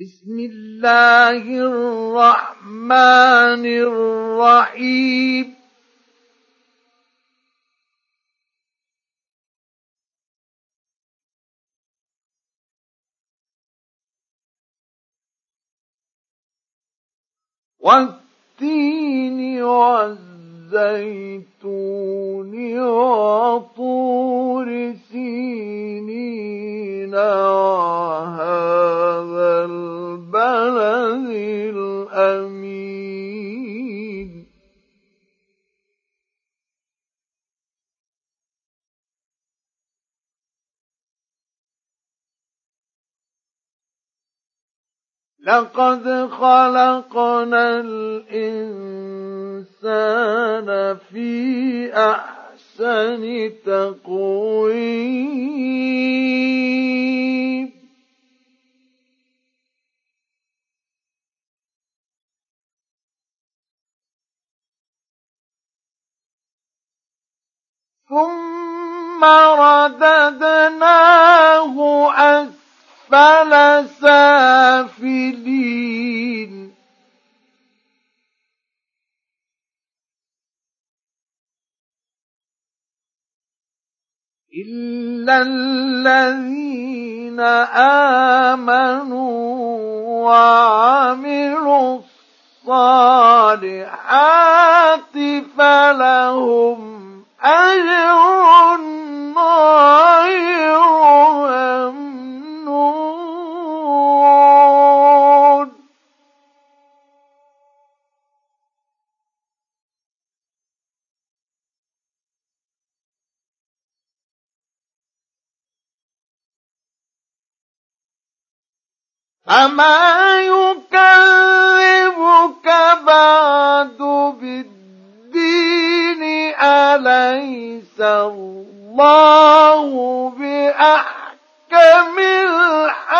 بسم الله الرحمن الرحيم. والتين والزيتون وطور سينين لقد خلقنا الإنسان في أحسن تقويم. ثم رددناه أسفل سافلين إلا الذين آمنوا وعملوا الصالحات فلهم فما يكذبك بعد بالدين الدين أليس الله بأحكم الحاكمين؟